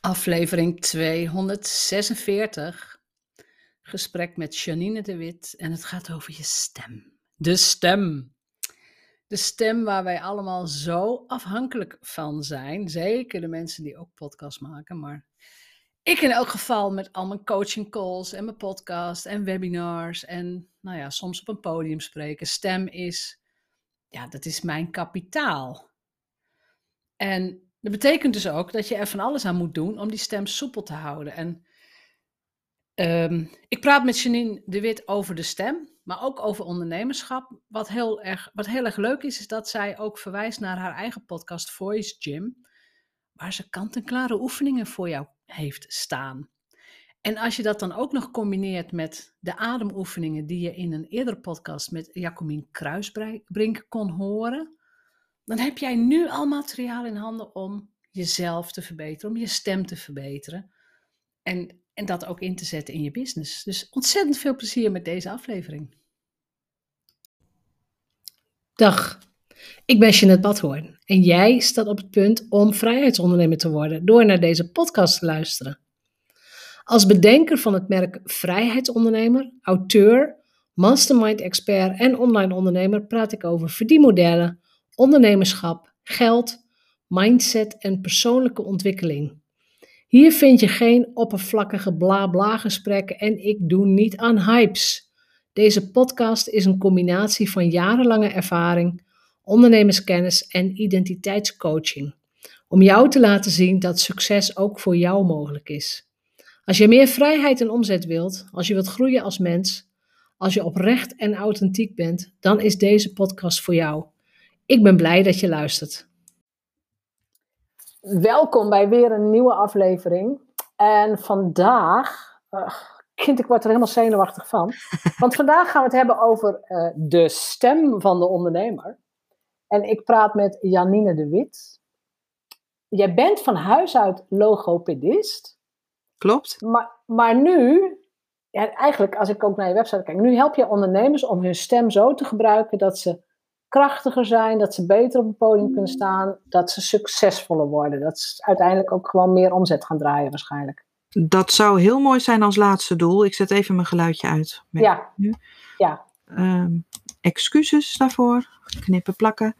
Aflevering 246. Gesprek met Janine de Wit en het gaat over je stem. De stem. De stem waar wij allemaal zo afhankelijk van zijn. Zeker de mensen die ook podcast maken, maar ik in elk geval met al mijn coaching calls en mijn podcast en webinars en nou ja, soms op een podium spreken. Stem is, ja, dat is mijn kapitaal. En dat betekent dus ook dat je er van alles aan moet doen om die stem soepel te houden. En ehm, ik praat met Janine de Wit over de stem, maar ook over ondernemerschap. Wat heel, erg, wat heel erg leuk is, is dat zij ook verwijst naar haar eigen podcast Voice Gym, waar ze kant-en-klare oefeningen voor jou heeft staan. En als je dat dan ook nog combineert met de ademoefeningen die je in een eerdere podcast met Jacomien Kruisbrink kon horen, dan heb jij nu al materiaal in handen om jezelf te verbeteren, om je stem te verbeteren. En, en dat ook in te zetten in je business. Dus ontzettend veel plezier met deze aflevering. Dag, ik ben Jeanette Badhoorn en jij staat op het punt om vrijheidsondernemer te worden door naar deze podcast te luisteren. Als bedenker van het merk Vrijheidsondernemer, auteur, mastermind expert en online ondernemer praat ik over verdienmodellen, ondernemerschap, geld, mindset en persoonlijke ontwikkeling. Hier vind je geen oppervlakkige bla-bla gesprekken en ik doe niet aan hypes. Deze podcast is een combinatie van jarenlange ervaring, ondernemerskennis en identiteitscoaching. Om jou te laten zien dat succes ook voor jou mogelijk is. Als je meer vrijheid en omzet wilt, als je wilt groeien als mens, als je oprecht en authentiek bent, dan is deze podcast voor jou. Ik ben blij dat je luistert. Welkom bij weer een nieuwe aflevering. En vandaag, uh, kind, ik word er helemaal zenuwachtig van. Want vandaag gaan we het hebben over uh, de stem van de ondernemer. En ik praat met Janine de Wit. Jij bent van huis uit logopedist. Klopt. Maar, maar nu, ja, eigenlijk als ik ook naar je website kijk, nu help je ondernemers om hun stem zo te gebruiken dat ze krachtiger zijn, dat ze beter op een podium kunnen mm. staan, dat ze succesvoller worden. Dat ze uiteindelijk ook gewoon meer omzet gaan draaien waarschijnlijk. Dat zou heel mooi zijn als laatste doel. Ik zet even mijn geluidje uit. Ja. Nu. ja. Um, excuses daarvoor. Knippen, plakken.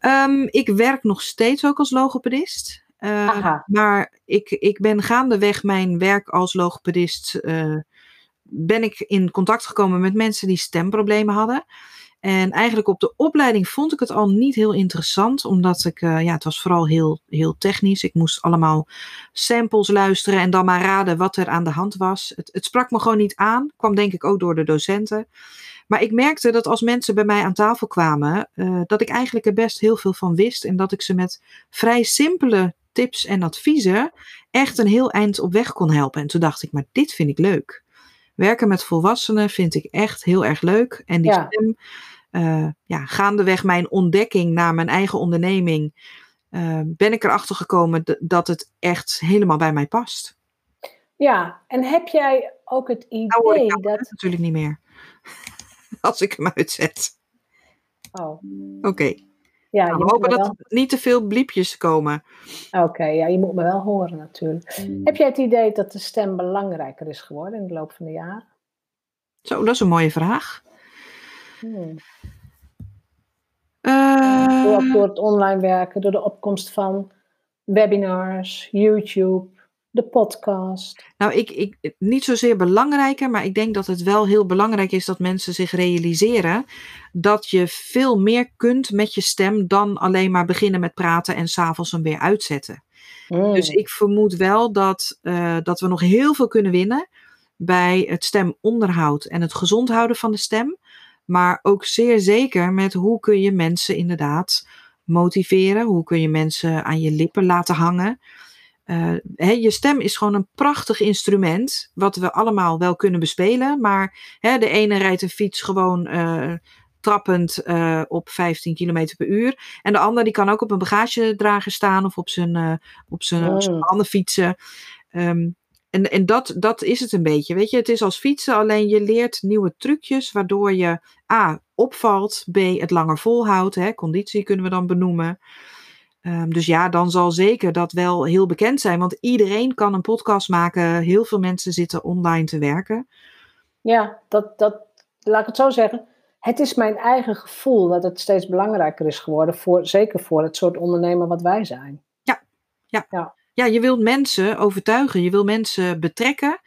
Um, ik werk nog steeds ook als logopedist. Uh, maar ik, ik ben gaandeweg mijn werk als logopedist. Uh, ben ik in contact gekomen met mensen die stemproblemen hadden. En eigenlijk op de opleiding vond ik het al niet heel interessant, omdat ik, uh, ja, het was vooral heel, heel technisch. Ik moest allemaal samples luisteren en dan maar raden wat er aan de hand was. Het, het sprak me gewoon niet aan, kwam denk ik ook door de docenten. Maar ik merkte dat als mensen bij mij aan tafel kwamen, uh, dat ik eigenlijk er best heel veel van wist en dat ik ze met vrij simpele tips en adviezen echt een heel eind op weg kon helpen. En toen dacht ik, maar dit vind ik leuk. Werken met volwassenen vind ik echt heel erg leuk. En die ja. stem, uh, ja, gaandeweg mijn ontdekking naar mijn eigen onderneming, uh, ben ik erachter gekomen dat het echt helemaal bij mij past. Ja, en heb jij ook het idee nou, ik dat. Natuurlijk niet meer. Als ik hem uitzet. Oh. Oké. Okay. Ja, nou, we hopen dat er niet te veel bliepjes komen. Oké, ja, je moet me wel horen natuurlijk. Mm. Heb jij het idee dat de stem belangrijker is geworden in de loop van de jaren? Zo, dat is een mooie vraag. Hmm. Uh, door, door het online werken, door de opkomst van webinars, YouTube, de podcast? Nou, ik, ik, niet zozeer belangrijker, maar ik denk dat het wel heel belangrijk is dat mensen zich realiseren dat je veel meer kunt met je stem dan alleen maar beginnen met praten en s'avonds hem weer uitzetten. Mm. Dus ik vermoed wel dat, uh, dat we nog heel veel kunnen winnen bij het stemonderhoud en het gezond houden van de stem. Maar ook zeer zeker met hoe kun je mensen inderdaad motiveren, hoe kun je mensen aan je lippen laten hangen. Uh, je stem is gewoon een prachtig instrument, wat we allemaal wel kunnen bespelen. Maar de ene rijdt een fiets gewoon uh, trappend uh, op 15 km per uur. En de ander die kan ook op een bagagedrager staan of op zijn, op zijn, oh. zijn handen fietsen. Um, en en dat, dat is het een beetje. Weet je, het is als fietsen, alleen je leert nieuwe trucjes, waardoor je A. opvalt, B. het langer volhoudt. Hè, conditie kunnen we dan benoemen. Ehm, dus ja, dan zal zeker dat wel heel bekend zijn. Want iedereen kan een podcast maken. Heel veel mensen zitten online te werken. Ja, dat, dat, laat ik het zo zeggen. Het is mijn eigen gevoel dat het steeds belangrijker is geworden. Voor, zeker voor het soort ondernemer wat wij zijn. Ja, ja. ja. ja je wilt mensen overtuigen. Je wil mensen betrekken.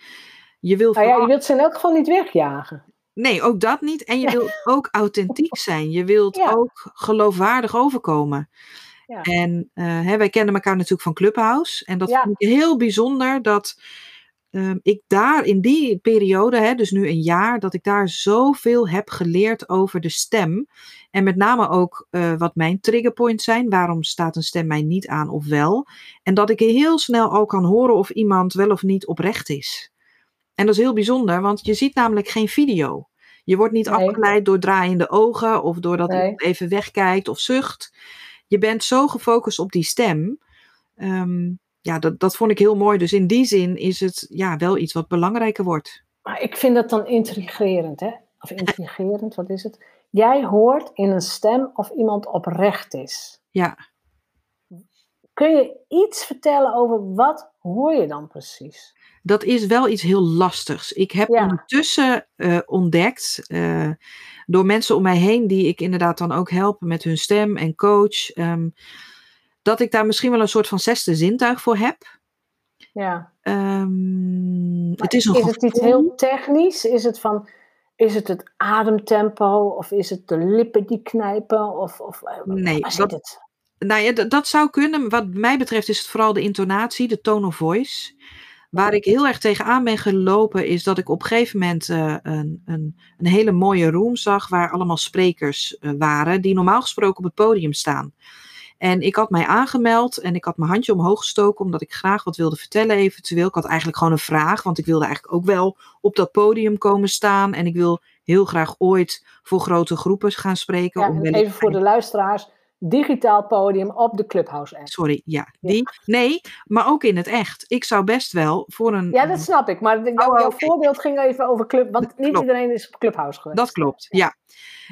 Je, wil nou ja, je wilt ze in elk geval niet wegjagen. Nee, ook dat niet. En je wilt ook authentiek zijn. Je wilt ook geloofwaardig overkomen. Ja. En uh, hè, wij kennen elkaar natuurlijk van Clubhouse. En dat vind ik heel bijzonder dat um, ik daar in die periode, hè, dus nu een jaar, dat ik daar zoveel heb geleerd over de stem. En met name ook uh, wat mijn triggerpoints zijn. Waarom staat een stem mij niet aan of wel? En dat ik heel snel al kan horen of iemand wel of niet oprecht is. En dat is heel bijzonder, want je ziet namelijk geen video. Je wordt niet afgeleid door draaiende ogen of doordat nee. iemand even wegkijkt of zucht. Je bent zo gefocust op die stem. Um, ja, dat, dat vond ik heel mooi. Dus in die zin is het ja, wel iets wat belangrijker wordt. Maar ik vind dat dan intrigerend, hè? Of intrigerend, wat is het? Jij hoort in een stem of iemand oprecht is. Ja. Kun je iets vertellen over wat hoor je dan precies? Dat is wel iets heel lastigs. Ik heb ja. ondertussen uh, ontdekt, uh, door mensen om mij heen, die ik inderdaad dan ook help met hun stem en coach. Um, dat ik daar misschien wel een soort van zesde zintuig voor heb. Ja. Um, het is een is het niet heel technisch? Is het van, is het het ademtempo of is het de lippen die knijpen? Of, of eh, nee, waar dat, het? Nou ja, dat zou kunnen. Wat mij betreft is het vooral de intonatie, de tone of voice. Waar ik heel erg tegenaan ben gelopen, is dat ik op een gegeven moment uh, een, een, een, hele mooie room zag waar allemaal sprekers uh, waren, die normaal gesproken op het podium staan. En ik had mij aangemeld en ik had mijn handje omhoog gestoken omdat ik graag wat wilde vertellen eventueel. Ik had eigenlijk gewoon een vraag, want ik wilde eigenlijk ook wel op dat podium komen staan. En ik wil heel graag ooit voor grote groepen gaan spreken. Ja, even voor de luisteraars digitaal podium op de Clubhouse app. Sorry, ja. Die, Nee, maar ook in het echt. Ik zou best wel voor een... Ja, dat snap ik. Maar jouw, oh, jouw voorbeeld ging even over Club... Want niet iedereen is op Clubhouse geweest. Dat klopt, ja.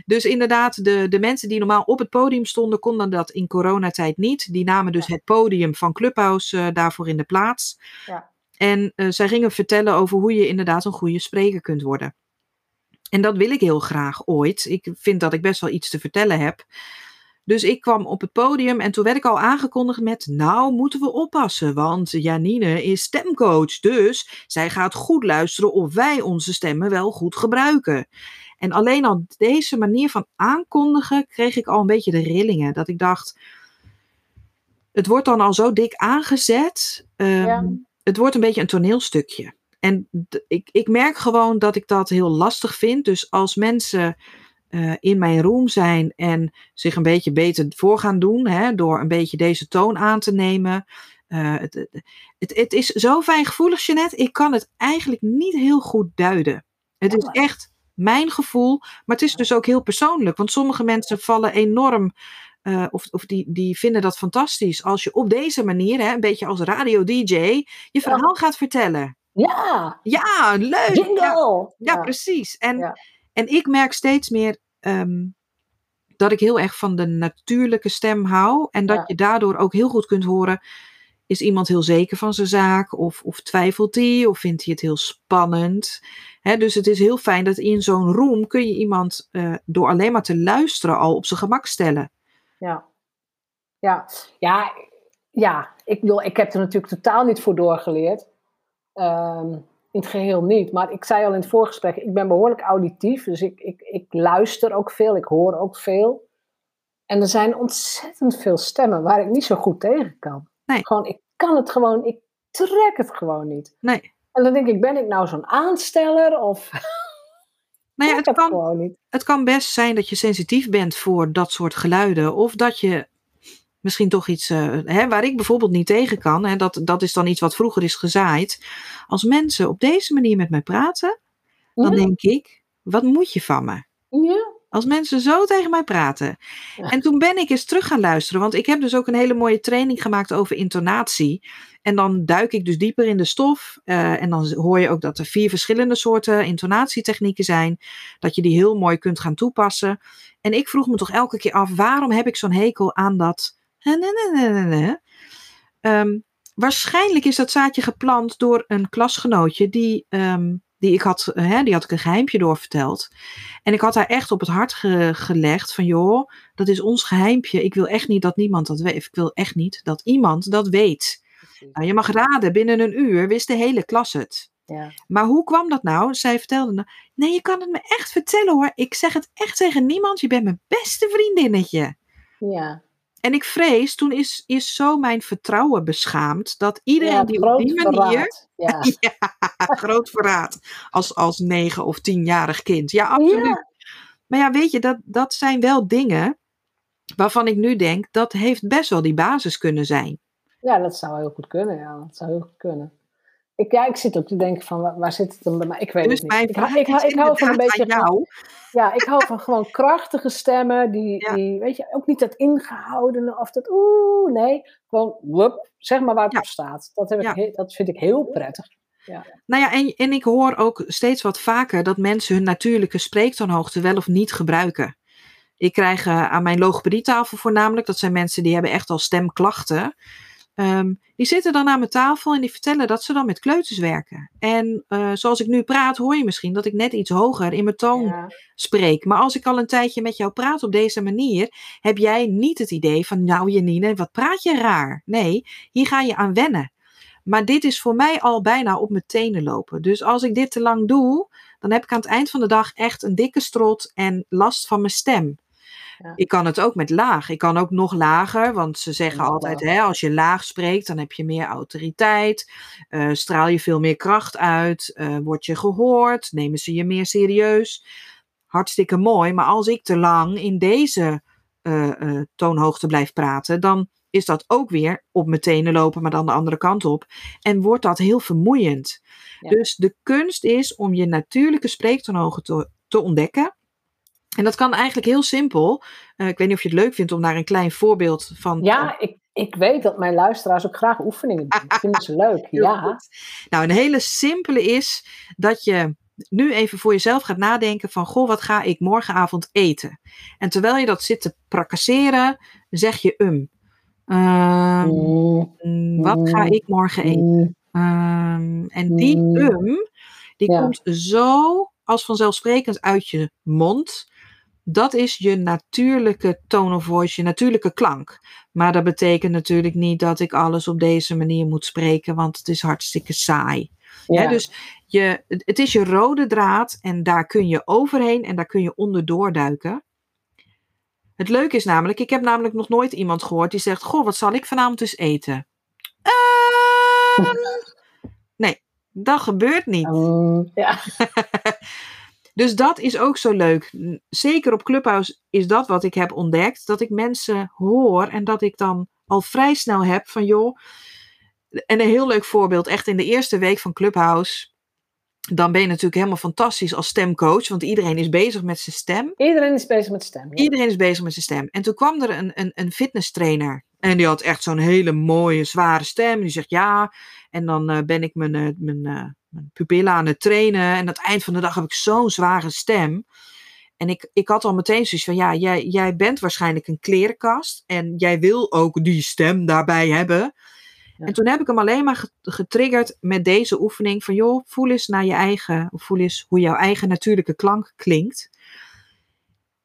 Dus inderdaad, de, de mensen die normaal op het podium stonden, konden dat in coronatijd niet. Die namen dus het podium van Clubhouse uh, daarvoor in de plaats. Ja. En uh, zij gingen vertellen over hoe je inderdaad een goede spreker kunt worden. En dat wil ik heel graag ooit. Ik vind dat ik best wel iets te vertellen heb. Dus ik kwam op het podium en toen werd ik al aangekondigd met: Nou, moeten we oppassen, want Janine is stemcoach. Dus zij gaat goed luisteren of wij onze stemmen wel goed gebruiken. En alleen al deze manier van aankondigen kreeg ik al een beetje de rillingen. Dat ik dacht: Het wordt dan al zo dik aangezet. Um, ja. Het wordt een beetje een toneelstukje. En ik, ik merk gewoon dat ik dat heel lastig vind. Dus als mensen uh, in mijn room zijn en zich een beetje beter voor gaan doen, hè, door een beetje deze toon aan te nemen. Uh, het, het, het, is zo fijngevoelig, Jeanette. Ik kan het eigenlijk niet heel goed duiden. Het is echt mijn gevoel, maar het is dus ook heel persoonlijk. Want sommige mensen vallen enorm, uh, of, of die, die vinden dat fantastisch, als je op deze manier, hè, een beetje als radio-dj, je verhaal ja. gaat vertellen. Ja. Ja, leuk. Jingle. Ja, ja, ja. precies. En. En ik merk steeds meer um, dat ik heel erg van de natuurlijke stem hou. En dat ja. je daardoor ook heel goed kunt horen. Is iemand heel zeker van zijn zaak? Of, of twijfelt hij? Of vindt hij het heel spannend? He, dus het is heel fijn dat in zo'n room kun je iemand uh, door alleen maar te luisteren al op zijn gemak stellen. Ja, ja, ja, ja. Ik, bedoel, ik heb er natuurlijk totaal niet voor doorgeleerd. Um, in het geheel niet. Maar ik zei al in het voorgesprek, ik ben behoorlijk auditief. Dus ik, ik, ik luister ook veel, ik hoor ook veel. En er zijn ontzettend veel stemmen waar ik niet zo goed tegen kan. Nee. Gewoon, ik kan het gewoon, ik trek het gewoon niet. Nee. En dan denk ik, ben ik nou zo'n aansteller of... Nou ja, het, kan, het kan best zijn dat je sensitief bent voor dat soort geluiden. Of dat je misschien toch iets uh, hè, waar ik bijvoorbeeld niet tegen kan. Hè, dat, dat is dan iets wat vroeger is gezaaid. Als mensen op deze manier met mij praten, dan ja. denk ik, wat moet je van me? Ja. Als mensen zo tegen mij praten. Ja. En toen ben ik eens terug gaan luisteren, want ik heb dus ook een hele mooie training gemaakt over intonatie. En dan duik ik dus dieper in de stof. Uh, en dan hoor je ook dat er vier verschillende soorten intonatietechnieken zijn. Dat je die heel mooi kunt gaan toepassen. En ik vroeg me toch elke keer af, waarom heb ik zo'n hekel aan dat Nee, nee, nee, nee, nee. Ehm, waarschijnlijk is dat zaadje geplant door een klasgenootje die, ehm, die ik had, hè, die had ik een geheimpje doorverteld. En ik had haar echt op het hart gelegd van joh, dat is ons geheimpje. Ik wil echt niet dat niemand dat weet. Ik wil echt niet dat iemand dat weet. Nou, je mag raden, binnen een uur wist de hele klas het. Ja. Maar hoe kwam dat nou? Zij vertelde, nou, nee, je kan het me echt vertellen hoor. Ik zeg het echt tegen niemand. Je bent mijn beste vriendinnetje. Ja. En ik vrees, toen is, is zo mijn vertrouwen beschaamd, dat iedereen Ja, die op die manier... verraad. Ja. Ja, groot verraad. Als, als negen of tienjarig kind. Ja, absoluut. Ja. Maar ja, weet je, dat, dat zijn wel dingen waarvan ik nu denk, dat heeft best wel die basis kunnen zijn. Ja, dat zou heel goed kunnen. Ja, dat zou heel goed kunnen. Ik, ja, ik zit ook te denken van, waar, waar zit het dan bij mij? Ik weet Dus het niet. Ik, ik, ik hou van een beetje... Ja, ik hou van gewoon krachtige stemmen. Die, Ja. die, weet je, ook niet dat ingehoudene of dat oeh, nee. Gewoon, wup, zeg maar waar het Ja. op staat. Dat, heb Ja. dat vind ik heel prettig. Nou ja, en, en ik hoor ook steeds wat vaker dat mensen hun natuurlijke spreektoonhoogte wel of niet gebruiken. Ik krijg eh, aan mijn logopedietafel voornamelijk, dat zijn mensen die hebben echt al stemklachten. Ehm, die zitten dan aan mijn tafel en die vertellen dat ze dan met kleuters werken. En eh, zoals ik nu praat, hoor je misschien dat ik net iets hoger in mijn toon Ja. spreek. Maar als ik al een tijdje met jou praat op deze manier, heb jij niet het idee van, nou Janine, wat praat je raar? Nee, hier ga je aan wennen. Maar dit is voor mij al bijna op mijn tenen lopen. Dus als ik dit te lang doe, dan heb ik aan het eind van de dag echt een dikke strot en last van mijn stem. Ja. Ik kan het ook met laag. Ik kan ook nog lager, want ze zeggen Ja, altijd, hè, als je laag spreekt, dan heb je meer autoriteit, eh, straal je veel meer kracht uit, eh, word je gehoord, nemen ze je meer serieus. Hartstikke mooi, maar als ik te lang in deze eh, toonhoogte blijf praten, dan is dat ook weer op mijn tenen lopen, maar dan de andere kant op. En wordt dat heel vermoeiend. Ja. Dus de kunst is om je natuurlijke spreektoonhoogte te, te ontdekken. En dat kan eigenlijk heel simpel. Eh, ik weet niet of je het leuk vindt om daar een klein voorbeeld van. Ja, ik, ik weet dat mijn luisteraars ook graag oefeningen doen. Vinden ze leuk. Ja. Nou, een hele simpele is dat je nu even voor jezelf gaat nadenken van, goh, wat ga ik morgenavond eten? En terwijl je dat zit te prakticeren, zeg je um. Ehm, Mm, wat ga ik morgen eten? mm, Ehm, en die Mm. um, die Ja. komt zo als vanzelfsprekend uit je mond. Dat is je natuurlijke tone of voice, je natuurlijke klank. Maar dat betekent natuurlijk niet dat ik alles op deze manier moet spreken, want het is hartstikke saai. ja. Dus je, het is je rode draad en daar kun je overheen en daar kun je onderdoor duiken. Het leuke is namelijk, ik heb namelijk nog nooit iemand gehoord die zegt: Goh, wat zal ik vanavond eens eten? Ehm, nee, dat gebeurt niet. Mm, ja. Dus dat is ook zo leuk. Zeker op Clubhouse is dat wat ik heb ontdekt. Dat ik mensen hoor en dat ik dan al vrij snel heb van joh. En een heel leuk voorbeeld, echt in de eerste week van Clubhouse. Dan ben je natuurlijk helemaal fantastisch als stemcoach, want iedereen is bezig met zijn stem. Iedereen is bezig met stem. Ja. Iedereen is bezig met zijn stem. En toen kwam er een, een, een fitness trainer. En die had echt zo'n hele mooie, zware stem. Die zegt ja. En dan eh, ben ik mijn, eh, mijn, eh, mijn pupillen aan het trainen. En aan het eind van de dag heb ik zo'n zware stem. En ik, ik had al meteen zoiets van, ja, jij, jij bent waarschijnlijk een klerenkast. En jij wil ook die stem daarbij hebben. Ja. En toen heb ik hem alleen maar ge- getriggerd met deze oefening. Van joh, voel eens naar je eigen, voel eens hoe jouw eigen natuurlijke klank klinkt.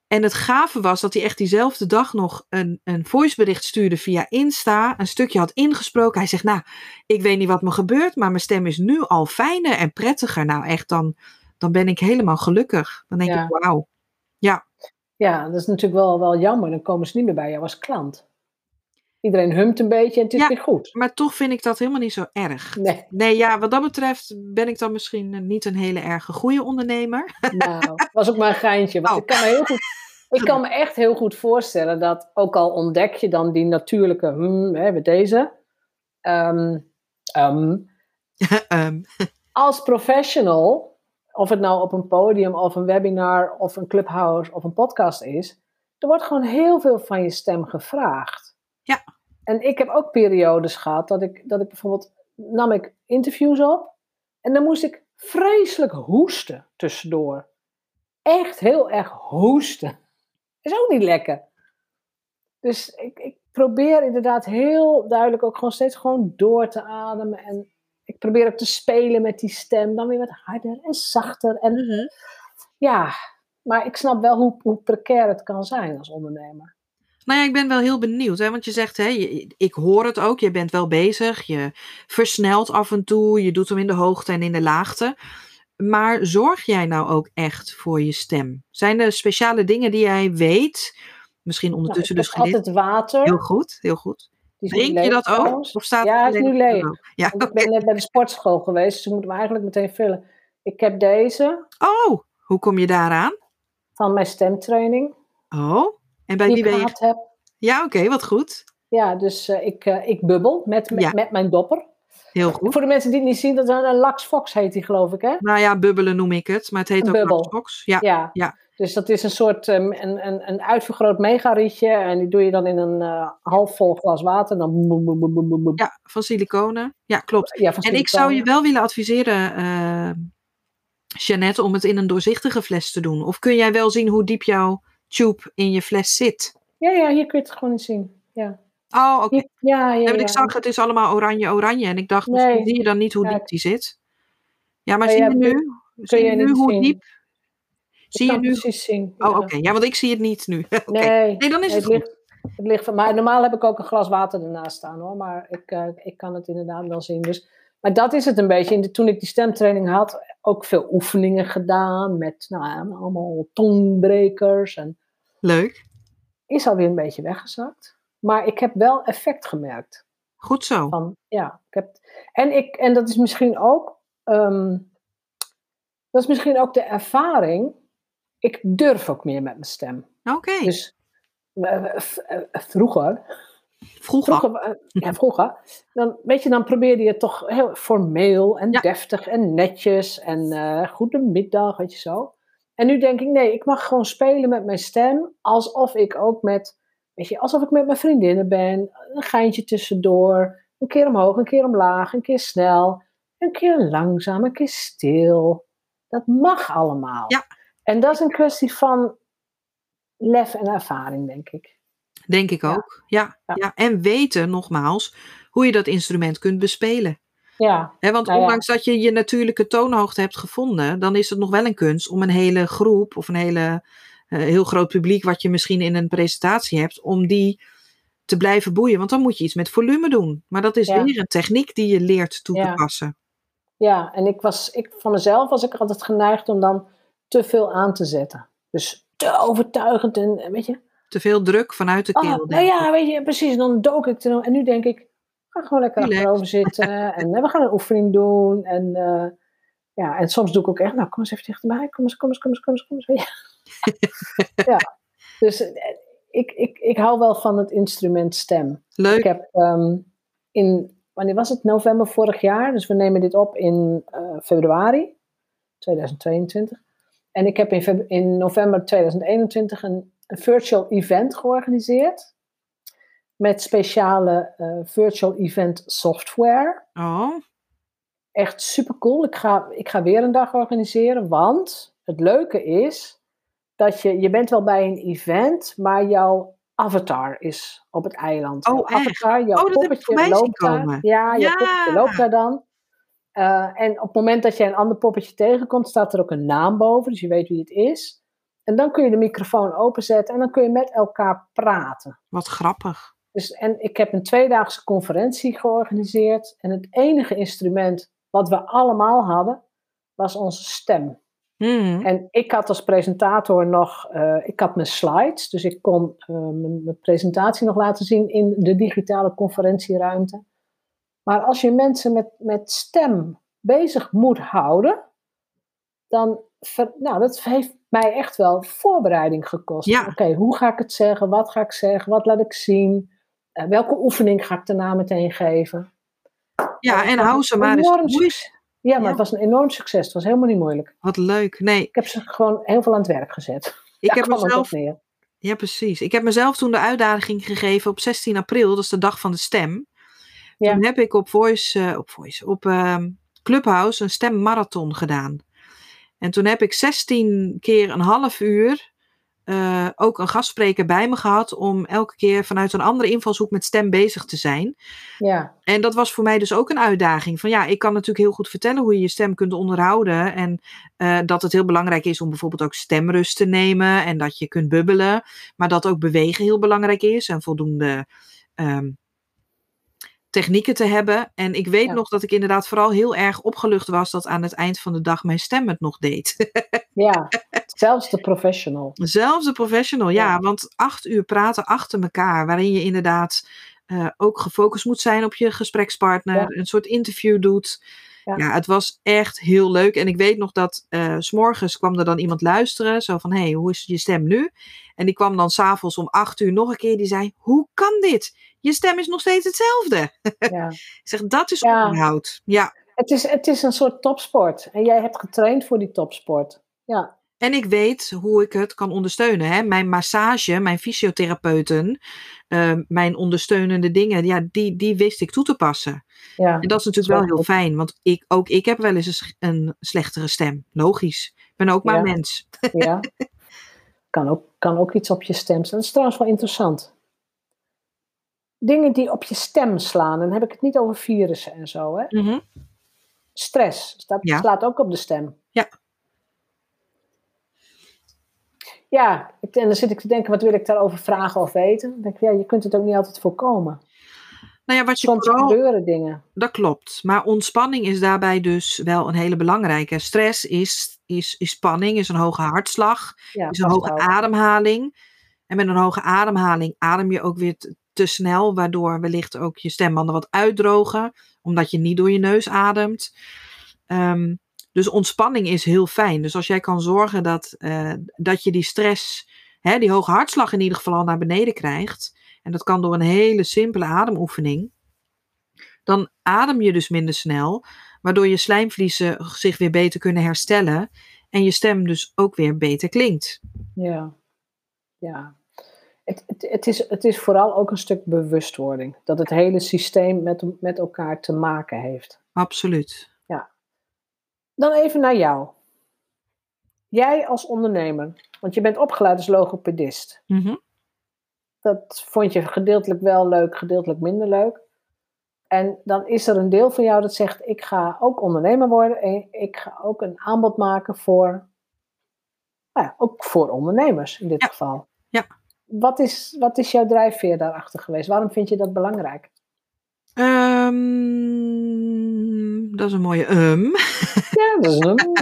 En het gave was dat hij echt diezelfde dag nog een, een voicebericht stuurde via Insta. Een stukje had ingesproken. Hij zegt, nou, ik weet niet wat me gebeurt, maar mijn stem is nu al fijner en prettiger. Nou, echt, dan, dan ben ik helemaal gelukkig. Dan denk Ja. ik, wauw. Ja, dat is natuurlijk wel, wel jammer. Dan komen ze niet meer bij jou als klant. Iedereen humt een beetje en het is Ja. weer goed. Maar toch vind ik dat helemaal niet zo erg. Nee, Nee, ja, wat dat betreft ben ik dan misschien niet een hele erg goede ondernemer. nou, was ook maar een geintje. Want Oh. ik kan me heel goed... Ik kan me echt heel goed voorstellen dat, ook al ontdek je dan die natuurlijke, hmm, hè, met deze, ehm, ehm, Ehm, als professional, of het nou op een podium of een webinar of een clubhouse of een podcast is, er wordt gewoon heel veel van je stem gevraagd. Ja. En ik heb ook periodes gehad dat ik, dat ik bijvoorbeeld, nam ik interviews op en dan moest ik vreselijk hoesten tussendoor. Echt heel erg hoesten. Is ook niet lekker. Dus ik, ik, probeer inderdaad heel duidelijk ook gewoon steeds gewoon door te ademen. En ik probeer ook te spelen met die stem. Dan weer wat harder en zachter. En Mhm. ja, maar ik snap wel hoe, hoe precair het kan zijn als ondernemer. Nou ja, ik ben wel heel benieuwd, hè, want je zegt, hè, je- ik hoor het ook, je bent wel bezig, je versnelt af en toe, je doet hem in de hoogte en in de laagte. Maar zorg jij nou ook echt voor je stem? Zijn er speciale dingen die jij weet? Misschien Nou, ondertussen ik dus altijd water. Heel goed, heel goed. Drink je dat ook? trouwens. Of staat Ja, het is nu leeg. Ja, ik ben net bij de sportschool geweest, dus ik moet hem eigenlijk meteen vullen. Ik heb deze Oh, hoe kom je daaraan? van mijn stemtraining, Oh, en bij die wie ben je? heb. Ja, oké, wat goed. Ja, dus eh, ik, eh, ik bubbel met, met, Ja. met mijn dopper. Heel goed. Voor de mensen die het niet zien, dat is een, Fox heet die geloof ik, hè? Nou ja, bubbelen noem ik het, maar het heet Een ook. Luxbox. Ja, Ja. ja. Dus dat is een soort ehm, een, een, een uitvergroot megarietje. En die doe je dan in een eh half vol glas water. Dan boem, boem, boem, boem, boem, boem. ja, van siliconen. Ja, klopt. Ja, En ik zou je wel willen adviseren, eh Jeannette, om het in een doorzichtige fles te doen. Of kun jij wel zien hoe diep jouw tube in je fles zit? Ja, ja, hier kun je het gewoon zien. Ja, Oh, oké. Ja, ja. Nee, ja. ik zag het is allemaal oranje, oranje. En ik dacht, misschien zie je dan niet hoe diep die zit. Ja, maar zie je nu, zie je nu hoe zien. diep? Ik Zie je nu? precies zien. Oh, oké. Ja, want ik zie het niet nu. Nee, Nee, dan is het ligt, het ligt van, maar normaal heb ik ook een glas water ernaast staan hoor, maar ik, eh, ik kan het inderdaad wel zien. Dus, maar dat is het een beetje. In de, toen ik die stemtraining had, ook veel oefeningen gedaan met nou, allemaal tongbrekers. En Leuk. is alweer een beetje weggezakt. Maar ik heb wel effect gemerkt. Goed zo. Van, ja, ik heb, en, ik, en dat is misschien ook, ehm, dat is misschien ook de ervaring. Ik durf ook meer met mijn stem. Oké. Dus eh, eh, vroeger, Vroeger. vroeger, eh, ja, vroeger dan, weet je, dan probeerde je toch heel formeel en Ja. deftig en netjes en eh goedemiddag, weet je zo. En nu denk ik, nee, ik mag gewoon spelen met mijn stem alsof ik ook met, weet je, alsof ik met mijn vriendinnen ben. Een geintje tussendoor, een keer omhoog, een keer omlaag, een keer snel, een keer langzaam, een keer stil. Dat mag allemaal. Ja. En dat is een kwestie van lef en ervaring, denk ik. Denk ik ook. Ja, ja. Ja. En weten, nogmaals, hoe je dat instrument kunt bespelen. Ja, want Nou ja. ondanks dat je je natuurlijke toonhoogte hebt gevonden, dan is het nog wel een kunst om een hele groep of een hele, eh, heel groot publiek, wat je misschien in een presentatie hebt, om die te blijven boeien. Want dan moet je iets met volume doen. Maar dat is Ja. weer een techniek die je leert toe te passen. ja. en ik was, ik, van mezelf was ik altijd geneigd om dan te veel aan te zetten. Dus te overtuigend en, en weet je. Te veel druk vanuit de Oh, keel. nou ik. ja, weet je, precies. Dan dook ik er. En nu denk ik, ga gewoon lekker Relax. achterover zitten. en eh, we gaan een oefening doen. En eh, ja, en soms doe ik ook echt, nou kom eens even dichterbij. Kom eens, kom eens, kom eens, kom eens. Kom eens je. ja, dus eh, ik, ik, ik hou wel van het instrument stem. Leuk. Ik heb ehm, in, wanneer was het? November vorig jaar. Dus we nemen dit op in februari 2022. En ik heb in, in november 2021 een, een virtual event georganiseerd. Met speciale eh, virtual event software. Oh, Echt super cool. Ik ga, ik ga weer een dag organiseren. Want het leuke is dat je, je bent wel bij een event, maar jouw avatar is op het eiland. Oh, jouw echt? avatar, jouw Oh, poppetje loopt daar. Ja, jouw Ja. poppetje loopt daar dan. Eh, en op het moment dat je een ander poppetje tegenkomt, staat er ook een naam boven, dus je weet wie het is. En dan kun je de microfoon openzetten en dan kun je met elkaar praten. wat grappig. Dus, en ik heb een tweedaagse conferentie georganiseerd. En het enige instrument wat we allemaal hadden, was onze stem. Hmm. En ik had als presentator nog, eh, ik had mijn slides, dus ik kon eh, mijn, mijn presentatie nog laten zien in de digitale conferentieruimte. Maar als je mensen met, met stem bezig moet houden, dan, ver- nou, dat heeft mij echt wel voorbereiding gekost. Ja. Oké, hoe ga ik het zeggen? Wat ga ik zeggen? Wat laat ik zien? Eh, welke oefening ga ik daarna meteen geven? Ja, het en hou ze maar eens. Ja, maar Ja. het was een enorm succes. Het was helemaal niet moeilijk. Wat leuk. Nee, Ik heb ze gewoon heel veel aan het werk gezet. ik Ja, heb mezelf neer. Ja, precies. Ik heb mezelf toen de uitdaging gegeven op 16 april, dat is de dag van de stem. Ja. Toen heb ik op Voice, eh, op, Voice, op ehm, Clubhouse een stemmarathon gedaan. En toen heb ik 16 keer een half uur uh, ook een gastspreker bij me gehad om elke keer vanuit een andere invalshoek met stem bezig te zijn. Ja. En dat was voor mij dus ook een uitdaging. Van ja, ik kan natuurlijk heel goed vertellen hoe je je stem kunt onderhouden. En uh, dat het heel belangrijk is om bijvoorbeeld ook stemrust te nemen en dat je kunt bubbelen. Maar dat ook bewegen heel belangrijk is en voldoende um, technieken te hebben. En ik weet Ja. nog dat ik inderdaad vooral heel erg opgelucht was dat aan het eind van de dag mijn stem het nog deed. Ja, zelfs de professional. Zelfs de professional, ja. Ja. Want acht uur praten achter elkaar, waarin je inderdaad eh, ook gefocust moet zijn op je gesprekspartner, Ja. een soort interview doet. Ja. Ja. het was echt heel leuk. En ik weet nog dat eh, s s'morgens kwam er dan iemand luisteren, zo van, hé, hey, hoe is je stem nu? En die kwam dan s'avonds om acht uur nog een keer, die zei, hoe kan dit? Je stem is nog steeds hetzelfde. Ja. Ik zeg, dat is Ja. onderhoud. Ja, Het, is, het is een soort topsport. En jij hebt getraind voor die topsport. Ja, En ik weet hoe ik het kan ondersteunen. Hè? Mijn massage, mijn fysiotherapeuten, eh, mijn ondersteunende dingen, ja, die, die wist ik toe te passen. ja. En dat is natuurlijk wel heel goed. fijn, want ik, ook ik heb wel eens een, slechtere stem. Logisch. Ik ben ook maar Ja. mens. ja. Kan, ook, kan ook iets op je stem staan. Dat is trouwens wel interessant. Dingen die op je stem slaan. Dan heb ik het niet over virussen en zo. Hè? Mhm. Stress, dat Ja. slaat ook op de stem. Ja. Ja, ik- en dan zit ik te denken, wat wil ik daarover vragen of weten? Dan denk ik, ja, je kunt het ook niet altijd voorkomen. Nou ja, wat je Soms vooral, gebeuren dingen. dat klopt. Maar ontspanning is daarbij dus wel een hele belangrijke. Stress is, is, is spanning, is een hoge hartslag. Ja, is een hoge ademhaling. En met een hoge ademhaling adem je ook weer te, snel, waardoor wellicht ook je stembanden wat uitdrogen, omdat je niet door je neus ademt. Ehm, dus ontspanning is heel fijn. Dus als jij kan zorgen dat, eh, dat je die stress, hè, die hoge hartslag in ieder geval al naar beneden krijgt, en dat kan door een hele simpele ademoefening, dan adem je dus minder snel, waardoor je slijmvliezen zich weer beter kunnen herstellen en je stem dus ook weer beter klinkt. Ja, ja. Het, het, het, is, het is vooral ook een stuk bewustwording. Dat het hele systeem met, met elkaar te maken heeft. Absoluut. Dan even naar jou. Jij als ondernemer, want je bent opgeleid als logopedist. Mhm. Dat vond je gedeeltelijk wel leuk, gedeeltelijk minder leuk. En dan is er een deel van jou dat zegt: Ik ga ook ondernemer worden en ik ga ook een aanbod maken voor, nou ja, ook voor ondernemers in dit Ja. geval. Ja. Wat is, wat is jouw drijfveer daarachter geweest? Waarom vind je dat belangrijk? Ehm, dat is een mooie um. Ja, dat is een.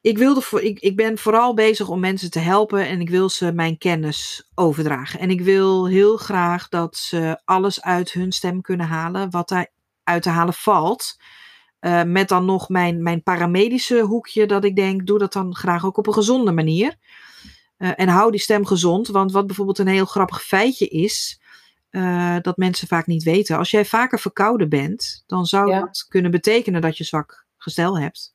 Ik, wilde voor, ik, ik ben vooral bezig om mensen te helpen en ik wil ze mijn kennis overdragen. En ik wil heel graag dat ze alles uit hun stem kunnen halen wat daar uit te halen valt. Eh, met dan nog mijn, mijn paramedische hoekje dat ik denk, doe dat dan graag ook op een gezonde manier. Eh, en hou die stem gezond, want wat bijvoorbeeld een heel grappig feitje is, eh, dat mensen vaak niet weten. Als jij vaker verkouden bent, dan zou Ja. dat kunnen betekenen dat je zwak gestel hebt.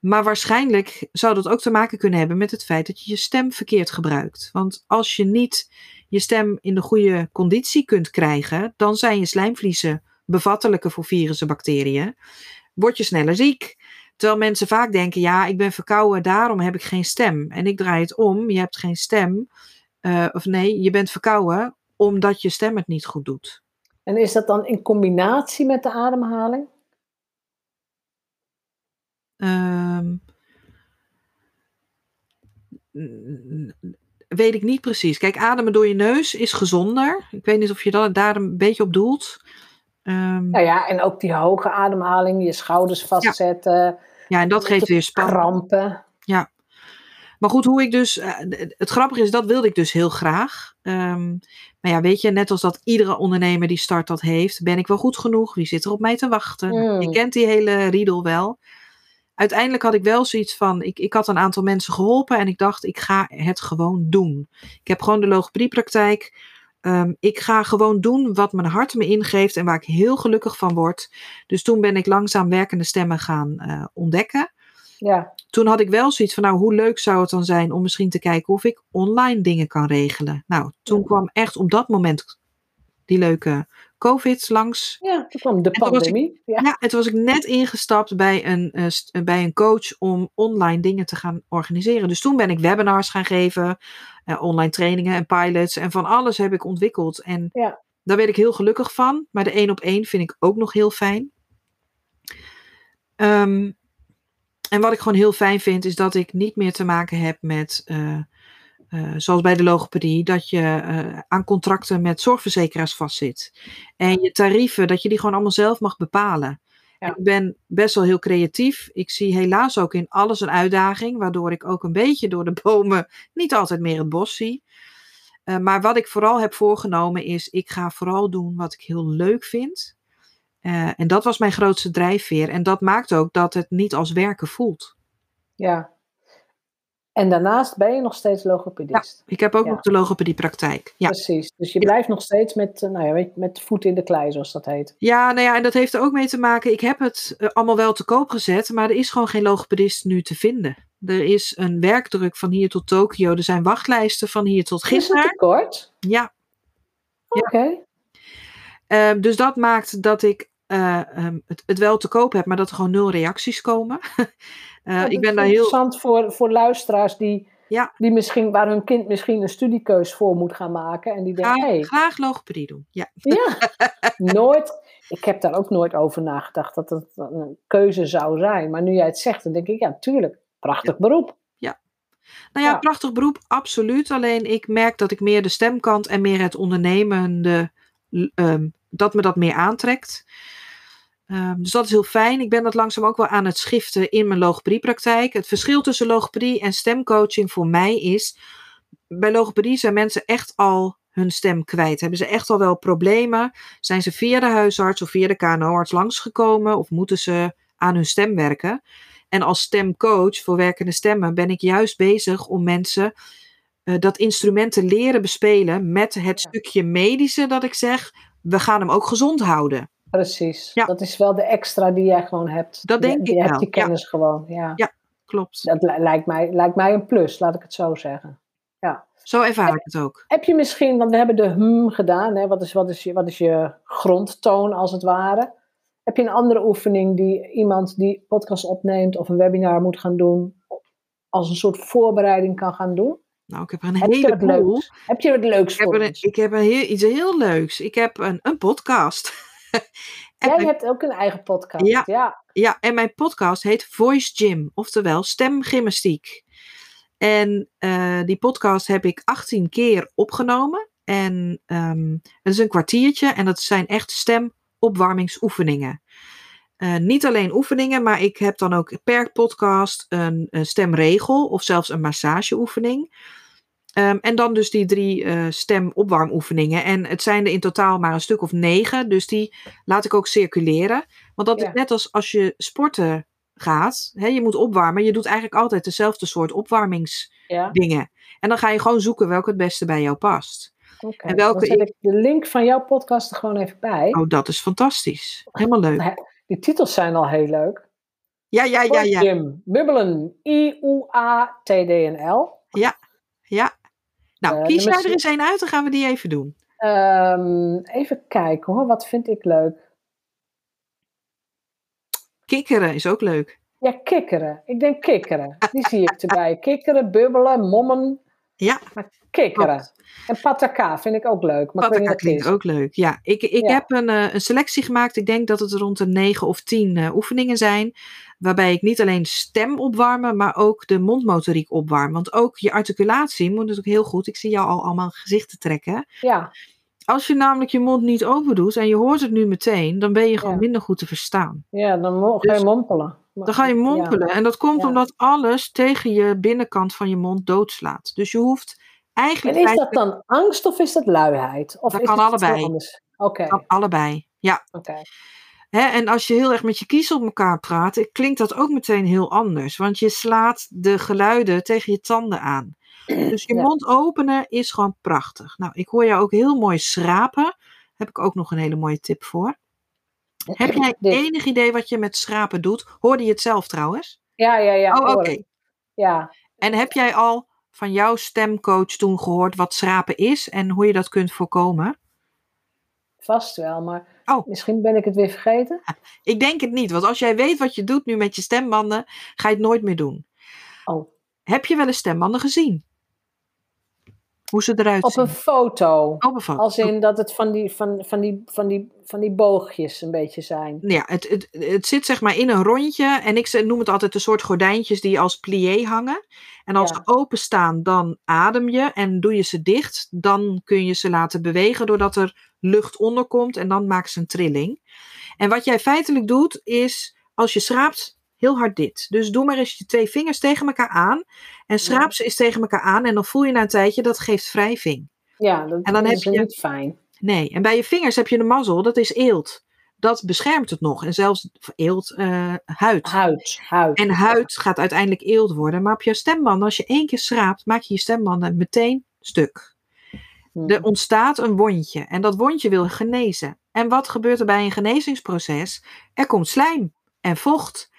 Maar waarschijnlijk zou dat ook te maken kunnen hebben met het feit dat je je stem verkeerd gebruikt. Want als je niet je stem in de goede conditie kunt krijgen, dan zijn je slijmvliezen bevattelijker voor virussen en bacteriën. Word je sneller ziek. Terwijl mensen vaak denken, ja, ik ben verkouden, daarom heb ik geen stem. En ik draai het om, je hebt geen stem. eh, of nee, je bent verkouden omdat je stem het niet goed doet. En is dat dan in combinatie met de ademhaling? Ehm, weet ik niet precies. Kijk, ademen door je neus is gezonder. Ik weet niet of je dat, daar een beetje op doelt. Ehm, Nou ja, en ook die hoge ademhaling, je schouders vastzetten, ja, en dat geeft weer spanning. krampen. Maar goed, hoe ik dus. eh, het grappige is, dat wilde ik dus heel graag. Ehm, maar ja, weet je, net als dat iedere ondernemer die start dat heeft, ben ik wel goed genoeg? Wie zit er op mij te wachten? Mm. Je kent die hele riedel wel. Uiteindelijk had ik wel zoiets van, ik, ik had een aantal mensen geholpen en ik dacht, ik ga het gewoon doen. Ik heb gewoon de logopediepraktijk. Ehm ik ga gewoon doen wat mijn hart me ingeeft en waar ik heel gelukkig van word. Dus toen ben ik langzaam werkende stemmen gaan eh, ontdekken Ja, toen had ik wel zoiets van, nou, hoe leuk zou het dan zijn om misschien te kijken of ik online dingen kan regelen. Nou, toen Ja. kwam echt op dat moment die leuke COVID langs. Ja, toen kwam de ik- pandemie. Ja. Ja, en toen was ik net ingestapt bij een, eh, bij een coach om online dingen te gaan organiseren. Dus toen ben ik webinars gaan geven, eh, online trainingen en pilots en van alles heb ik ontwikkeld. En Ja. daar werd ik heel gelukkig van. Maar de één op één vind ik ook nog heel fijn. Ehm, en wat ik gewoon heel fijn vind, is dat ik niet meer te maken heb met, eh, eh, zoals bij de logopedie, dat je eh, aan contracten met zorgverzekeraars vastzit. En je tarieven, dat je die gewoon allemaal zelf mag bepalen. Ja. Ik ben best wel heel creatief. Ik zie helaas ook in alles een uitdaging, waardoor ik ook een beetje door de bomen niet altijd meer het bos zie. Eh, maar wat ik vooral heb voorgenomen is, ik ga vooral doen wat ik heel leuk vind. En dat was mijn grootste drijfveer. En dat maakt ook dat het niet als werken voelt. ja. En daarnaast ben je nog steeds logopedist. Ik heb ook Ja. nog de logopediepraktijk. Ja. Precies. Dus je blijft nog steeds met, eh, nou ja, met de voet in de klei, zoals dat heet. ja, nou ja, en dat heeft er ook mee te maken. Ik heb het eh, allemaal wel te koop gezet, maar er is gewoon geen logopedist nu te vinden. Er is een werkdruk van hier tot Tokio. Er zijn wachtlijsten van hier tot Is het tekort? Ja, Oké. Ehm, dus dat maakt dat ik eh, ehm, het, het wel te koop heb, maar dat er gewoon nul reacties komen. Eh, Ja, ik ben daar heel. interessant voor, voor luisteraars die, Ja. die misschien, waar hun kind misschien een studiekeus voor moet gaan maken. En die denken, Graag, hey, graag logopedie doen. Ja. ja, nooit. Ik heb daar ook nooit over nagedacht dat het een keuze zou zijn. Maar nu jij het zegt, dan denk ik, ja, tuurlijk. Prachtig beroep. Nou ja, Ja. prachtig beroep, absoluut. Alleen ik merk dat ik meer de stemkant en meer het ondernemende, ehm, dat me dat meer aantrekt. Ehm, dus dat is heel fijn. Ik ben dat langzaam ook wel aan het schiften in mijn logopediepraktijk. Het verschil tussen logopedie en stemcoaching voor mij is, bij logopedie zijn mensen echt al hun stem kwijt. Hebben ze echt al wel problemen? Zijn ze via de huisarts of via de KNO-arts langsgekomen of moeten ze aan hun stem werken? En als stemcoach voor werkende stemmen ben ik juist bezig om mensen eh, dat instrument te leren bespelen met het stukje medische dat ik zeg, we gaan hem ook gezond houden. Precies. Ja. Dat is wel de extra die jij gewoon hebt. Dat denk je, ik je hebt wel, die ja. kennis gewoon, ja. Ja. Klopt. Dat li- lijkt mij, lijkt mij een plus, laat ik het zo zeggen. Zo ervaar ik het ook. Heb je misschien, want we hebben de hmm gedaan, hè? Wat, is, wat, is je, wat is je grondtoon als het ware? Heb je een andere oefening die iemand die podcast opneemt of een webinar moet gaan doen, als een soort voorbereiding kan gaan doen? Nou, ik heb er een Heb je heleboel. leuks? Heb je wat leuks Ik heb, voor een, ons? ik heb een heel, iets heel leuks. Ik heb een, een podcast. Jij mijn, hebt ook een eigen podcast. Ja. ja. ja, en mijn podcast heet Voice Gym, oftewel stemgymnastiek. En eh, die podcast heb ik 18 keer opgenomen. En ehm het is een kwartiertje en dat zijn echt stemopwarmingsoefeningen. Eh, niet alleen oefeningen, maar ik heb dan ook per podcast een, een stemregel of zelfs een massageoefening. Ehm, en dan dus die drie eh stemopwarmoefeningen. En het zijn er in totaal maar een stuk of negen. Dus die laat ik ook circuleren. Want dat Ja. is net als als je sporten gaat. Hè, je moet opwarmen. Je doet eigenlijk altijd dezelfde soort opwarmingsdingen. ja. En dan ga je gewoon zoeken welke het beste bij jou past. Oké. En welke Dan zet ik de link van jouw podcast er gewoon even bij. Oh, dat is fantastisch. Helemaal leuk. Die titels zijn al heel leuk. Ja, ja, ja, ja. Jim, Bubbelen, I-U-A-T-D-N-L. ja. Nou, Eh, kies jij er eens een uit, dan gaan we die even doen. Ehm, even kijken hoor, wat vind ik leuk? Kikkeren is ook leuk. Ja, kikkeren. Ik denk kikkeren. Die zie ik erbij. Kikkeren, bubbelen, mommen. Ja, Maar kikkeren. klopt. En pataka vind ik ook leuk. Maar Pataka klinkt ook leuk. Ja, ik, ik Ja. heb een, eh, een selectie gemaakt. Ik denk dat het rond de negen of tien eh, oefeningen zijn. Waarbij ik niet alleen stem opwarmen, maar ook de mondmotoriek opwarm. Want ook je articulatie moet natuurlijk heel goed. Ik zie jou al allemaal gezichten trekken. Ja, Als je namelijk je mond niet open doet en je hoort het nu meteen, dan ben je gewoon Ja. minder goed te verstaan. ja, dan ga je Dus- mompelen. Dan ga je mompelen. En dat komt Ja. omdat alles tegen je binnenkant van je mond doodslaat. Dus je hoeft eigenlijk. En is dat dan angst of is dat luiheid? Of Dat is kan allebei. Oké, kan allebei. Ja. oké. En als je heel erg met je kies op elkaar praat, eh, klinkt dat ook meteen heel anders. Want je slaat de geluiden tegen je tanden aan. Dus je Ja. mond openen is gewoon prachtig. Nou, ik hoor jou ook heel mooi schrapen. Heb ik ook nog een hele mooie tip voor. Heb jij Dit. enig idee wat je met schrapen doet? Hoorde je het zelf trouwens? Ja, ja, ja. oh, oké. Ja, En heb jij al van jouw stemcoach toen gehoord wat schrapen is en hoe je dat kunt voorkomen? vast wel, maar Oh. misschien ben ik het weer vergeten. Ik denk het niet, want als jij weet wat je doet nu met je stembanden, ga je het nooit meer doen. Oh. Heb je wel eens stembanden gezien? Hoe ze eruit Op zien? een foto. Op een foto. Als in dat het van die, van, van, die, van, die, van die boogjes een beetje zijn. Ja, het, het, het zit zeg maar in een rondje. En ik noem het altijd een soort gordijntjes die als plié hangen. En als Ja. ze openstaan, dan adem je. En doe je ze dicht, dan kun je ze laten bewegen doordat er lucht onder komt. En dan maakt ze een trilling. En wat jij feitelijk doet, is als je schraapt, heel hard dit. Dus doe maar eens je twee vingers tegen elkaar aan. En schraap ze eens tegen elkaar aan. En dan voel je na een tijdje, dat geeft wrijving. Ja, dat En dan is heb je- niet fijn. Nee, en bij je vingers heb je de mazzel, dat is eelt. Dat beschermt het nog. En zelfs eelt, eh, huid. Huid, huid. En huid gaat uiteindelijk eelt worden. Maar op jouw stembanden, als je één keer schraapt, maak je je stembanden meteen stuk. Hm. Er ontstaat een wondje. En dat wondje wil genezen. En wat gebeurt er bij een genezingsproces? Er komt slijm en vocht.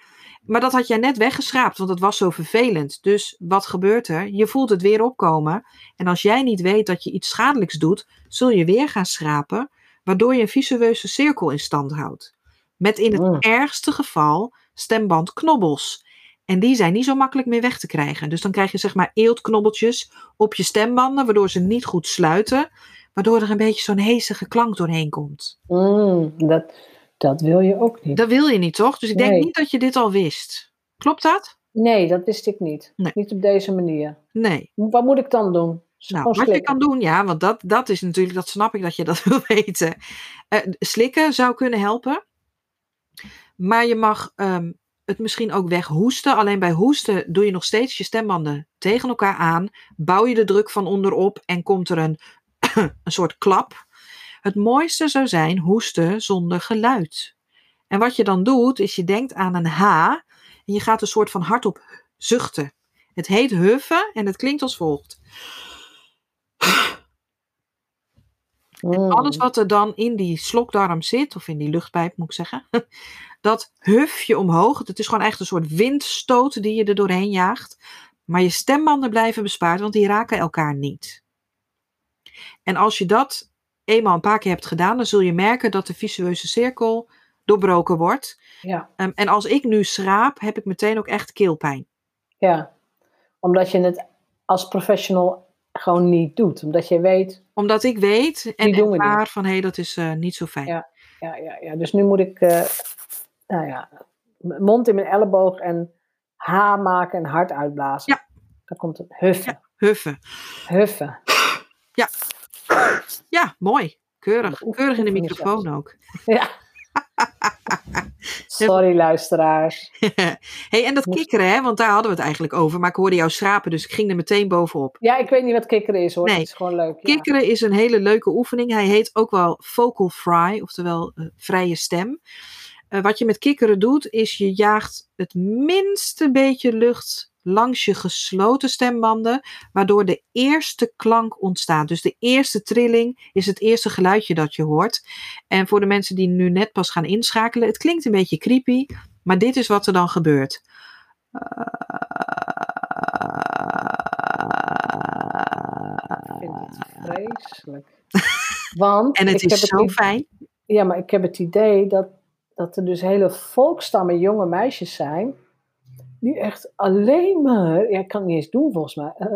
Maar dat had jij net weggeschraapt, want het was zo vervelend. Dus wat gebeurt er? Je voelt het weer opkomen. En als jij niet weet dat je iets schadelijks doet, zul je weer gaan schrapen, waardoor je een visueuze cirkel in stand houdt. Met in het Mm. ergste geval stembandknobbels. En die zijn niet zo makkelijk meer weg te krijgen. Dus dan krijg je zeg maar eeltknobbeltjes op je stembanden, waardoor ze niet goed sluiten. Waardoor er een beetje zo'n hezige klank doorheen komt. Mm, dat, dat wil je ook niet. Dat wil je niet, toch? Dus ik denk Nee. niet dat je dit al wist. Klopt dat? Nee, dat wist ik niet. Nee. Niet op deze manier. Nee. Wat moet ik dan doen? Nou, wat je slikken. kan doen, ja, want dat, dat is natuurlijk, dat snap ik dat je dat wil weten. Eh, slikken zou kunnen helpen. Maar je mag ehm, het misschien ook weghoesten. Alleen bij hoesten doe je nog steeds je stembanden tegen elkaar aan. Bouw je de druk van onderop en komt er een, een soort klap. Het mooiste zou zijn hoesten zonder geluid. En wat je dan doet, is je denkt aan een H. En je gaat een soort van hardop zuchten. Het heet huffen en het klinkt als volgt. Mm. Alles wat er dan in die slokdarm zit, of in die luchtpijp moet ik zeggen, dat huf je omhoog. Het is gewoon echt een soort windstoot die je er doorheen jaagt. Maar je stembanden blijven bespaard, want die raken elkaar niet. En als je dat eenmaal een paar keer hebt gedaan, dan zul je merken dat de visueuze cirkel doorbroken wordt. Ja, Ehm, en als ik nu schraap, heb ik meteen ook echt keelpijn. ja. Omdat je het als professional gewoon niet doet. Omdat je weet, Omdat ik weet en ervaar van hé, hey, dat is eh, niet zo fijn. Ja. ja, ja, ja. Dus nu moet ik, eh, nou ja, mond in mijn elleboog en H maken en hard uitblazen. Ja. Dan komt het huffen, Huffen. huffen. Ja, mooi. Keurig. Keurig in de microfoon ook. Ja. Sorry luisteraars. hey, en dat kikkeren, hè, want daar hadden we het eigenlijk over. Maar ik hoorde jou schrapen, dus ik ging er meteen bovenop. Ja, ik weet niet wat kikkeren is hoor. Nee. Het is gewoon leuk. ja. Kikkeren is een hele leuke oefening. Hij heet ook wel vocal fry, oftewel eh, vrije stem. Eh, wat je met kikkeren doet, is je jaagt het minste beetje lucht langs je gesloten stembanden, waardoor de eerste klank ontstaat. Dus de eerste trilling is het eerste geluidje dat je hoort. En voor de mensen die nu net pas gaan inschakelen, het klinkt een beetje creepy, maar dit is wat er dan gebeurt. Ik vind het vreselijk. Want En het is zo fijn. Ja, maar ik heb het idee dat, dat er dus hele volkstammen jonge meisjes zijn. Die echt alleen maar. Ja, ik kan het niet eens doen volgens mij. eh,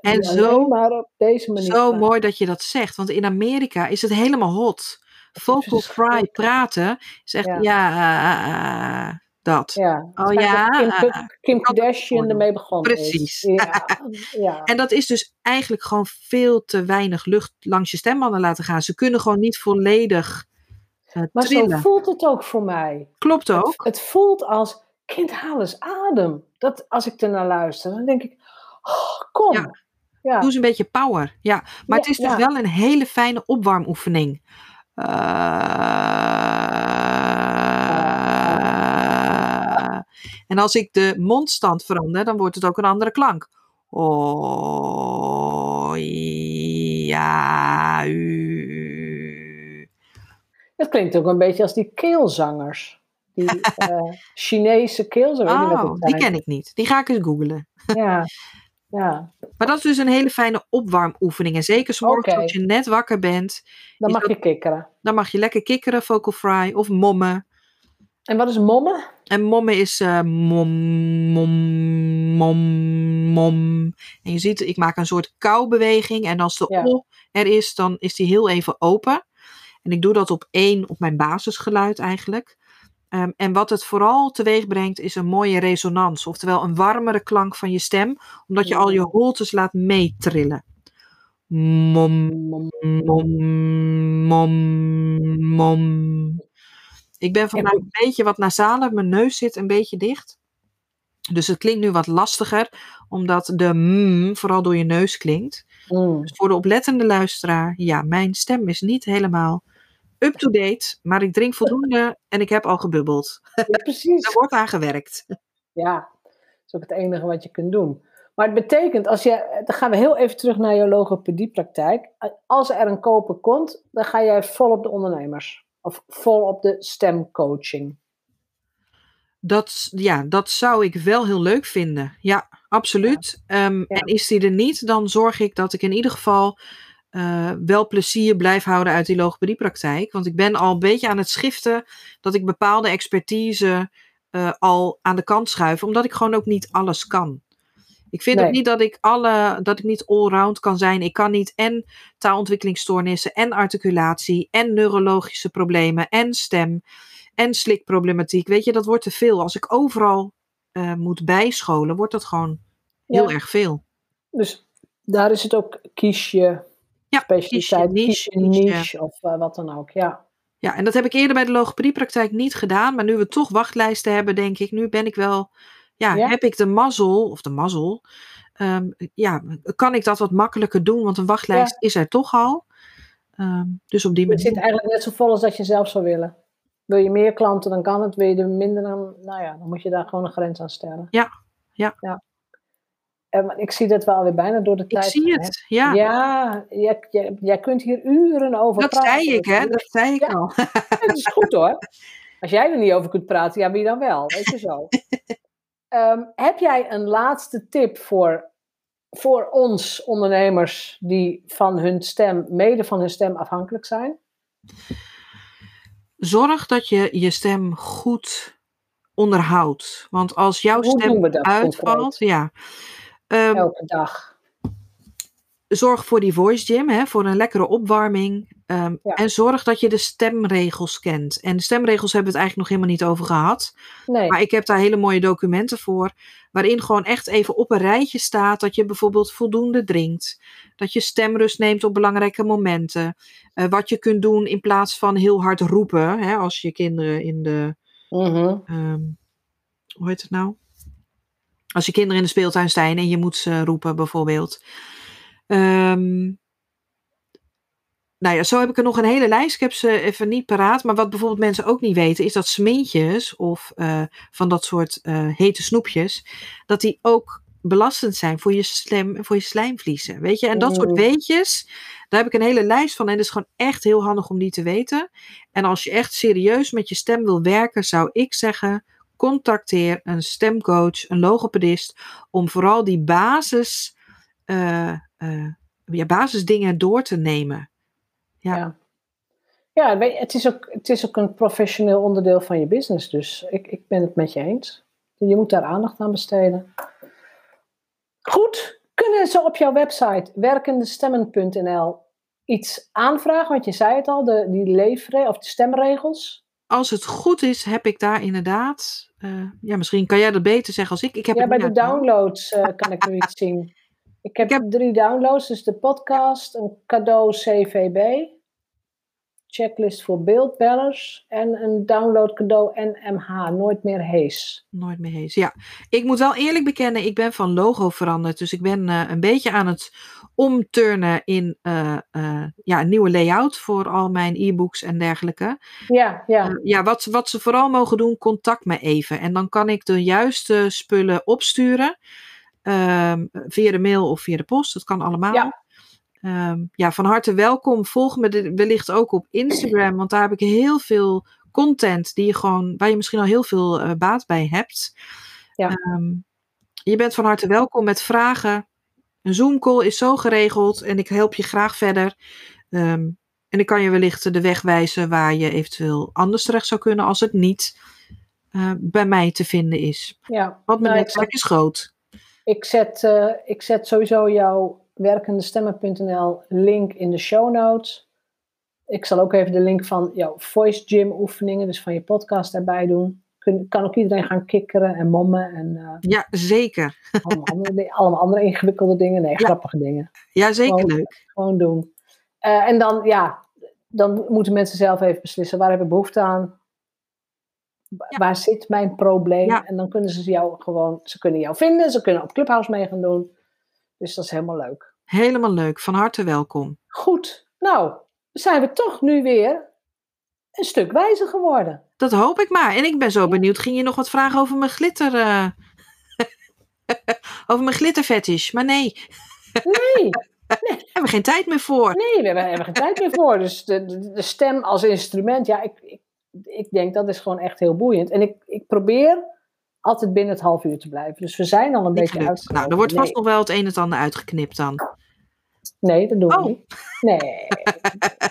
eh, En zo- maar op deze manier. Zo mooi dat je dat zegt, want in Amerika is het helemaal hot. Vocal fry praten is echt, ja, Ja. dat. Ja, Oh ja, Kim, Kim Kardashian ermee begonnen Precies. is. Ja, ja. En dat is dus eigenlijk gewoon veel te weinig lucht langs je stembanden laten gaan. Ze kunnen gewoon niet volledig eh, maar zo trillen. voelt het ook voor mij. Klopt ook. Het, het voelt als, kind, haal eens adem. Dat, als ik ernaar luister, dan denk ik, oh, kom. Ja. Ja. Doe eens een beetje power. Ja, maar Ja, het is dus wel een hele fijne opwarmoefening. Eh, en als ik de mondstand verander, dan wordt het ook een andere klank. Oh, ja, u. Het klinkt ook een beetje als die keelzangers. Die eh, Chinese keelzangers. weet wat Oh, het die ken ik niet. Die ga ik eens googlen. Ja. Ja. Maar dat is dus een hele fijne opwarmoefening. En zeker s'morgens Oké. als je net wakker bent, Dan mag dat- je kikkeren. dan mag je lekker kikkeren, vocal fry of mommen. En wat is mommen? En mommen is eh, mom, mom, mom, mom. En je ziet, ik maak een soort koubeweging. En als de Ja. o er is, dan is die heel even open. En ik doe dat op één, op mijn basisgeluid eigenlijk. Ehm, en wat het vooral teweeg brengt, is een mooie resonans. Oftewel een warmere klank van je stem. Omdat je al je holtes laat meetrillen. Mom, Mom. mom, mom, mom. Ik ben vandaag een beetje wat nasaler. Mijn neus zit een beetje dicht. Dus het klinkt nu wat lastiger, omdat de mm vooral door je neus klinkt. Mm. Dus voor de oplettende luisteraar, ja, mijn stem is niet helemaal up-to-date, maar ik drink voldoende en ik heb al gebubbeld. Ja, precies. Er wordt aan gewerkt. Ja, dat is ook het enige wat je kunt doen. Maar het betekent, als je, dan gaan we heel even terug naar je logopediepraktijk. Als er een koper komt, dan ga jij vol op de ondernemers. Of vol op de stemcoaching. Dat, ja, dat zou ik wel heel leuk vinden. Ja, absoluut. Ehm, Ja. En is die er niet, dan zorg ik dat ik in ieder geval eh, wel plezier blijf houden uit die logopediepraktijk. Want ik ben al een beetje aan het schiften dat ik bepaalde expertise eh, al aan de kant schuif, omdat ik gewoon ook niet alles kan. Ik vind Nee. ook niet dat ik alle, dat ik niet allround kan zijn. Ik kan niet en taalontwikkelingsstoornissen en articulatie en neurologische problemen en stem en slikproblematiek. Weet je, dat wordt te veel. Als ik overal eh, moet bijscholen, wordt dat gewoon heel Ja. erg veel. Dus daar is het ook kies je Ja, specialiteit, niche, niche, of eh, wat dan ook. Ja. Ja, en dat heb ik eerder bij de logopediepraktijk niet gedaan. Maar nu we toch wachtlijsten hebben, denk ik, nu ben ik wel, ja, Ja. heb ik de mazzel, of de mazzel, ehm, ja, kan ik dat wat makkelijker doen, want een wachtlijst is er toch al. Ehm, dus op die Het zit manier. eigenlijk net zo vol als dat je zelf zou willen. Wil je meer klanten, dan kan het. Wil je er minder, dan, nou ja, dan moet je daar gewoon een grens aan stellen. Ja, ja. ja. Maar ik zie dat we alweer bijna door de Ik tijd zie gaan, hè. het, ja. Ja, jij, jij, jij kunt hier uren over dat praten. zei ik, hè? Dat zei ik Ja. al. Het is goed hoor. Als jij er niet over kunt praten, ja, wie dan wel? Weet je zo. Ehm, heb jij een laatste tip voor, voor ons ondernemers die van hun stem, mede van hun stem afhankelijk zijn? Zorg dat je je stem goed onderhoudt. Want als jouw Hoe stem dat uitvalt, ja. Ehm, Elke dag. zorg voor die voice gym, hè, voor een lekkere opwarming. Ehm, Ja. En zorg dat je de stemregels kent. En de stemregels hebben we het eigenlijk nog helemaal niet over gehad. Nee. Maar ik heb daar hele mooie documenten voor. Waarin gewoon echt even op een rijtje staat dat je bijvoorbeeld voldoende drinkt. Dat je stemrust neemt op belangrijke momenten. eh, wat je kunt doen in plaats van heel hard roepen. Hè, als je kinderen in de. Mhm. ehm, hoe heet het nou? Als je kinderen in de speeltuin staan en je moet ze roepen, bijvoorbeeld. Ehm, nou ja, zo heb ik er nog een hele lijst. Ik heb ze even niet paraat. Maar wat bijvoorbeeld mensen ook niet weten, is dat smintjes of eh, van dat soort eh, hete snoepjes, dat die ook belastend zijn voor je, voor je slijmvliezen. Weet je, en dat soort Mm. weetjes, daar heb ik een hele lijst van. En het is gewoon echt heel handig om die te weten. En als je echt serieus met je stem wil werken, zou ik zeggen: contacteer een stemcoach, een logopedist, om vooral die basis, ja, basisdingen door te nemen. Ja. Ja. Ja, het is, ook, het is ook een professioneel onderdeel van je business. Dus ik, ik ben het met je eens. Je moet daar aandacht aan besteden. Goed, kunnen ze op jouw website werkendestemmen.nl iets aanvragen? Want je zei het al, de, die leefre of de stemregels. Als het goed is, heb ik daar inderdaad. Eh, ja, misschien kan jij dat beter zeggen als ik. Ik heb Ja, bij de downloads eh, kan ik nu iets zien. Ik heb, Ik heb- drie downloads, dus de podcast, een cadeau CVB, checklist voor beeldbellers en een download cadeau NMH, nooit meer hees. Nooit meer hees. Ja, ik moet wel eerlijk bekennen, ik ben van logo veranderd. Dus ik ben eh, een beetje aan het omturnen in eh, eh, ja, een nieuwe layout voor al mijn e-books en dergelijke. Ja, ja, Eh, ja, wat, wat ze vooral mogen doen, contact me even. En dan kan ik de juiste spullen opsturen. ehm, via de mail of via de post. Dat kan allemaal. Ja. Ehm, ja, van harte welkom. Volg me wellicht ook op Instagram. Want daar heb ik heel veel content die je gewoon, waar je misschien al heel veel baat bij hebt. Ja. Ehm, je bent van harte welkom met vragen. Een Zoom-call is zo geregeld en ik help je graag verder. Ehm, en ik kan je wellicht de weg wijzen waar je eventueel anders terecht zou kunnen als het niet uh, bij mij te vinden is. Ja, Want mijn nou, netwerk is groot. Ik zet, uh, ik zet sowieso jouw werkendestemmen.nl link in de show notes. Ik zal ook even de link van jouw voice gym oefeningen, dus van je podcast erbij doen. Kun, kan ook iedereen gaan kikkeren en mommen. En, uh, ja, zeker. Allemaal andere, allemaal andere ingewikkelde dingen. Nee, grappige dingen. Ja, zeker gewoon, leuk. Gewoon doen. Uh, en dan, ja, dan moeten mensen zelf even beslissen. Waar heb ik behoefte aan? Ja. Waar zit mijn probleem? Ja. En dan kunnen ze jou gewoon, ze kunnen jou vinden. Ze kunnen op Clubhouse mee gaan doen. Dus dat is helemaal leuk. Helemaal leuk. Van harte welkom. Goed. Nou, zijn we toch nu weer een stuk wijzer geworden. Dat hoop ik maar. En ik ben zo benieuwd. Ging je nog wat vragen over mijn glitter? Uh... over mijn glitterfetish? Maar nee. Nee. Nee. We hebben geen tijd meer voor. Nee, we hebben, hebben geen tijd meer voor. Dus de, de, de, stem als instrument, ja, ik, ik, ik denk dat is gewoon echt heel boeiend. En ik, ik probeer altijd binnen het half uur te blijven. Dus we zijn al een beetje uit. Nou, er wordt vast nog wel het een en het ander uitgeknipt dan. Nee, dat doen we oh. niet. Nee,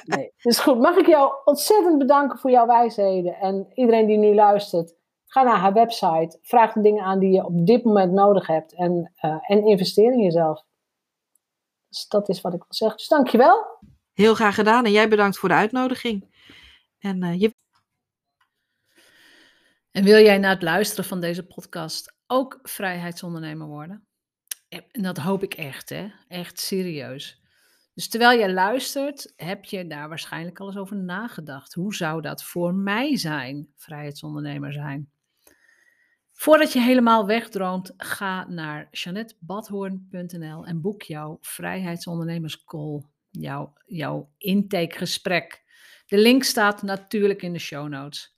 nee. Dus goed, mag ik jou ontzettend bedanken voor jouw wijsheden. En iedereen die nu luistert, ga naar haar website. Vraag de dingen aan die je op dit moment nodig hebt. En, uh, en investeer in jezelf. Dus dat is wat ik wil zeggen. Dus dankjewel. Heel graag gedaan. En jij bedankt voor de uitnodiging. En, uh, je... en wil jij na het luisteren van deze podcast ook vrijheidsondernemer worden? En dat hoop ik echt, hè? Echt serieus. Dus terwijl je luistert, heb je daar waarschijnlijk al eens over nagedacht. Hoe zou dat voor mij zijn, vrijheidsondernemer zijn? Voordat je helemaal wegdroomt, ga naar janettebadhoorn.nl en boek jouw vrijheidsondernemerscall, jouw, jouw intakegesprek. De link staat natuurlijk in de show notes.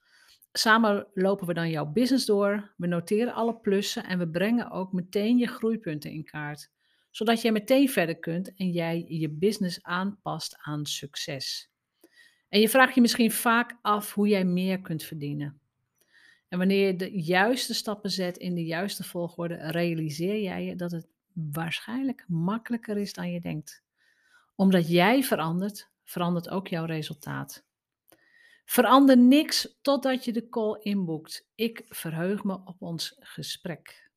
Samen lopen we dan jouw business door, we noteren alle plussen en we brengen ook meteen je groeipunten in kaart, zodat jij meteen verder kunt en jij je business aanpast aan succes. En je vraagt je misschien vaak af hoe jij meer kunt verdienen. En wanneer je de juiste stappen zet in de juiste volgorde, realiseer jij je dat het waarschijnlijk makkelijker is dan je denkt. Omdat jij verandert, verandert ook jouw resultaat. Verander niks totdat je de call inboekt. Ik verheug me op ons gesprek.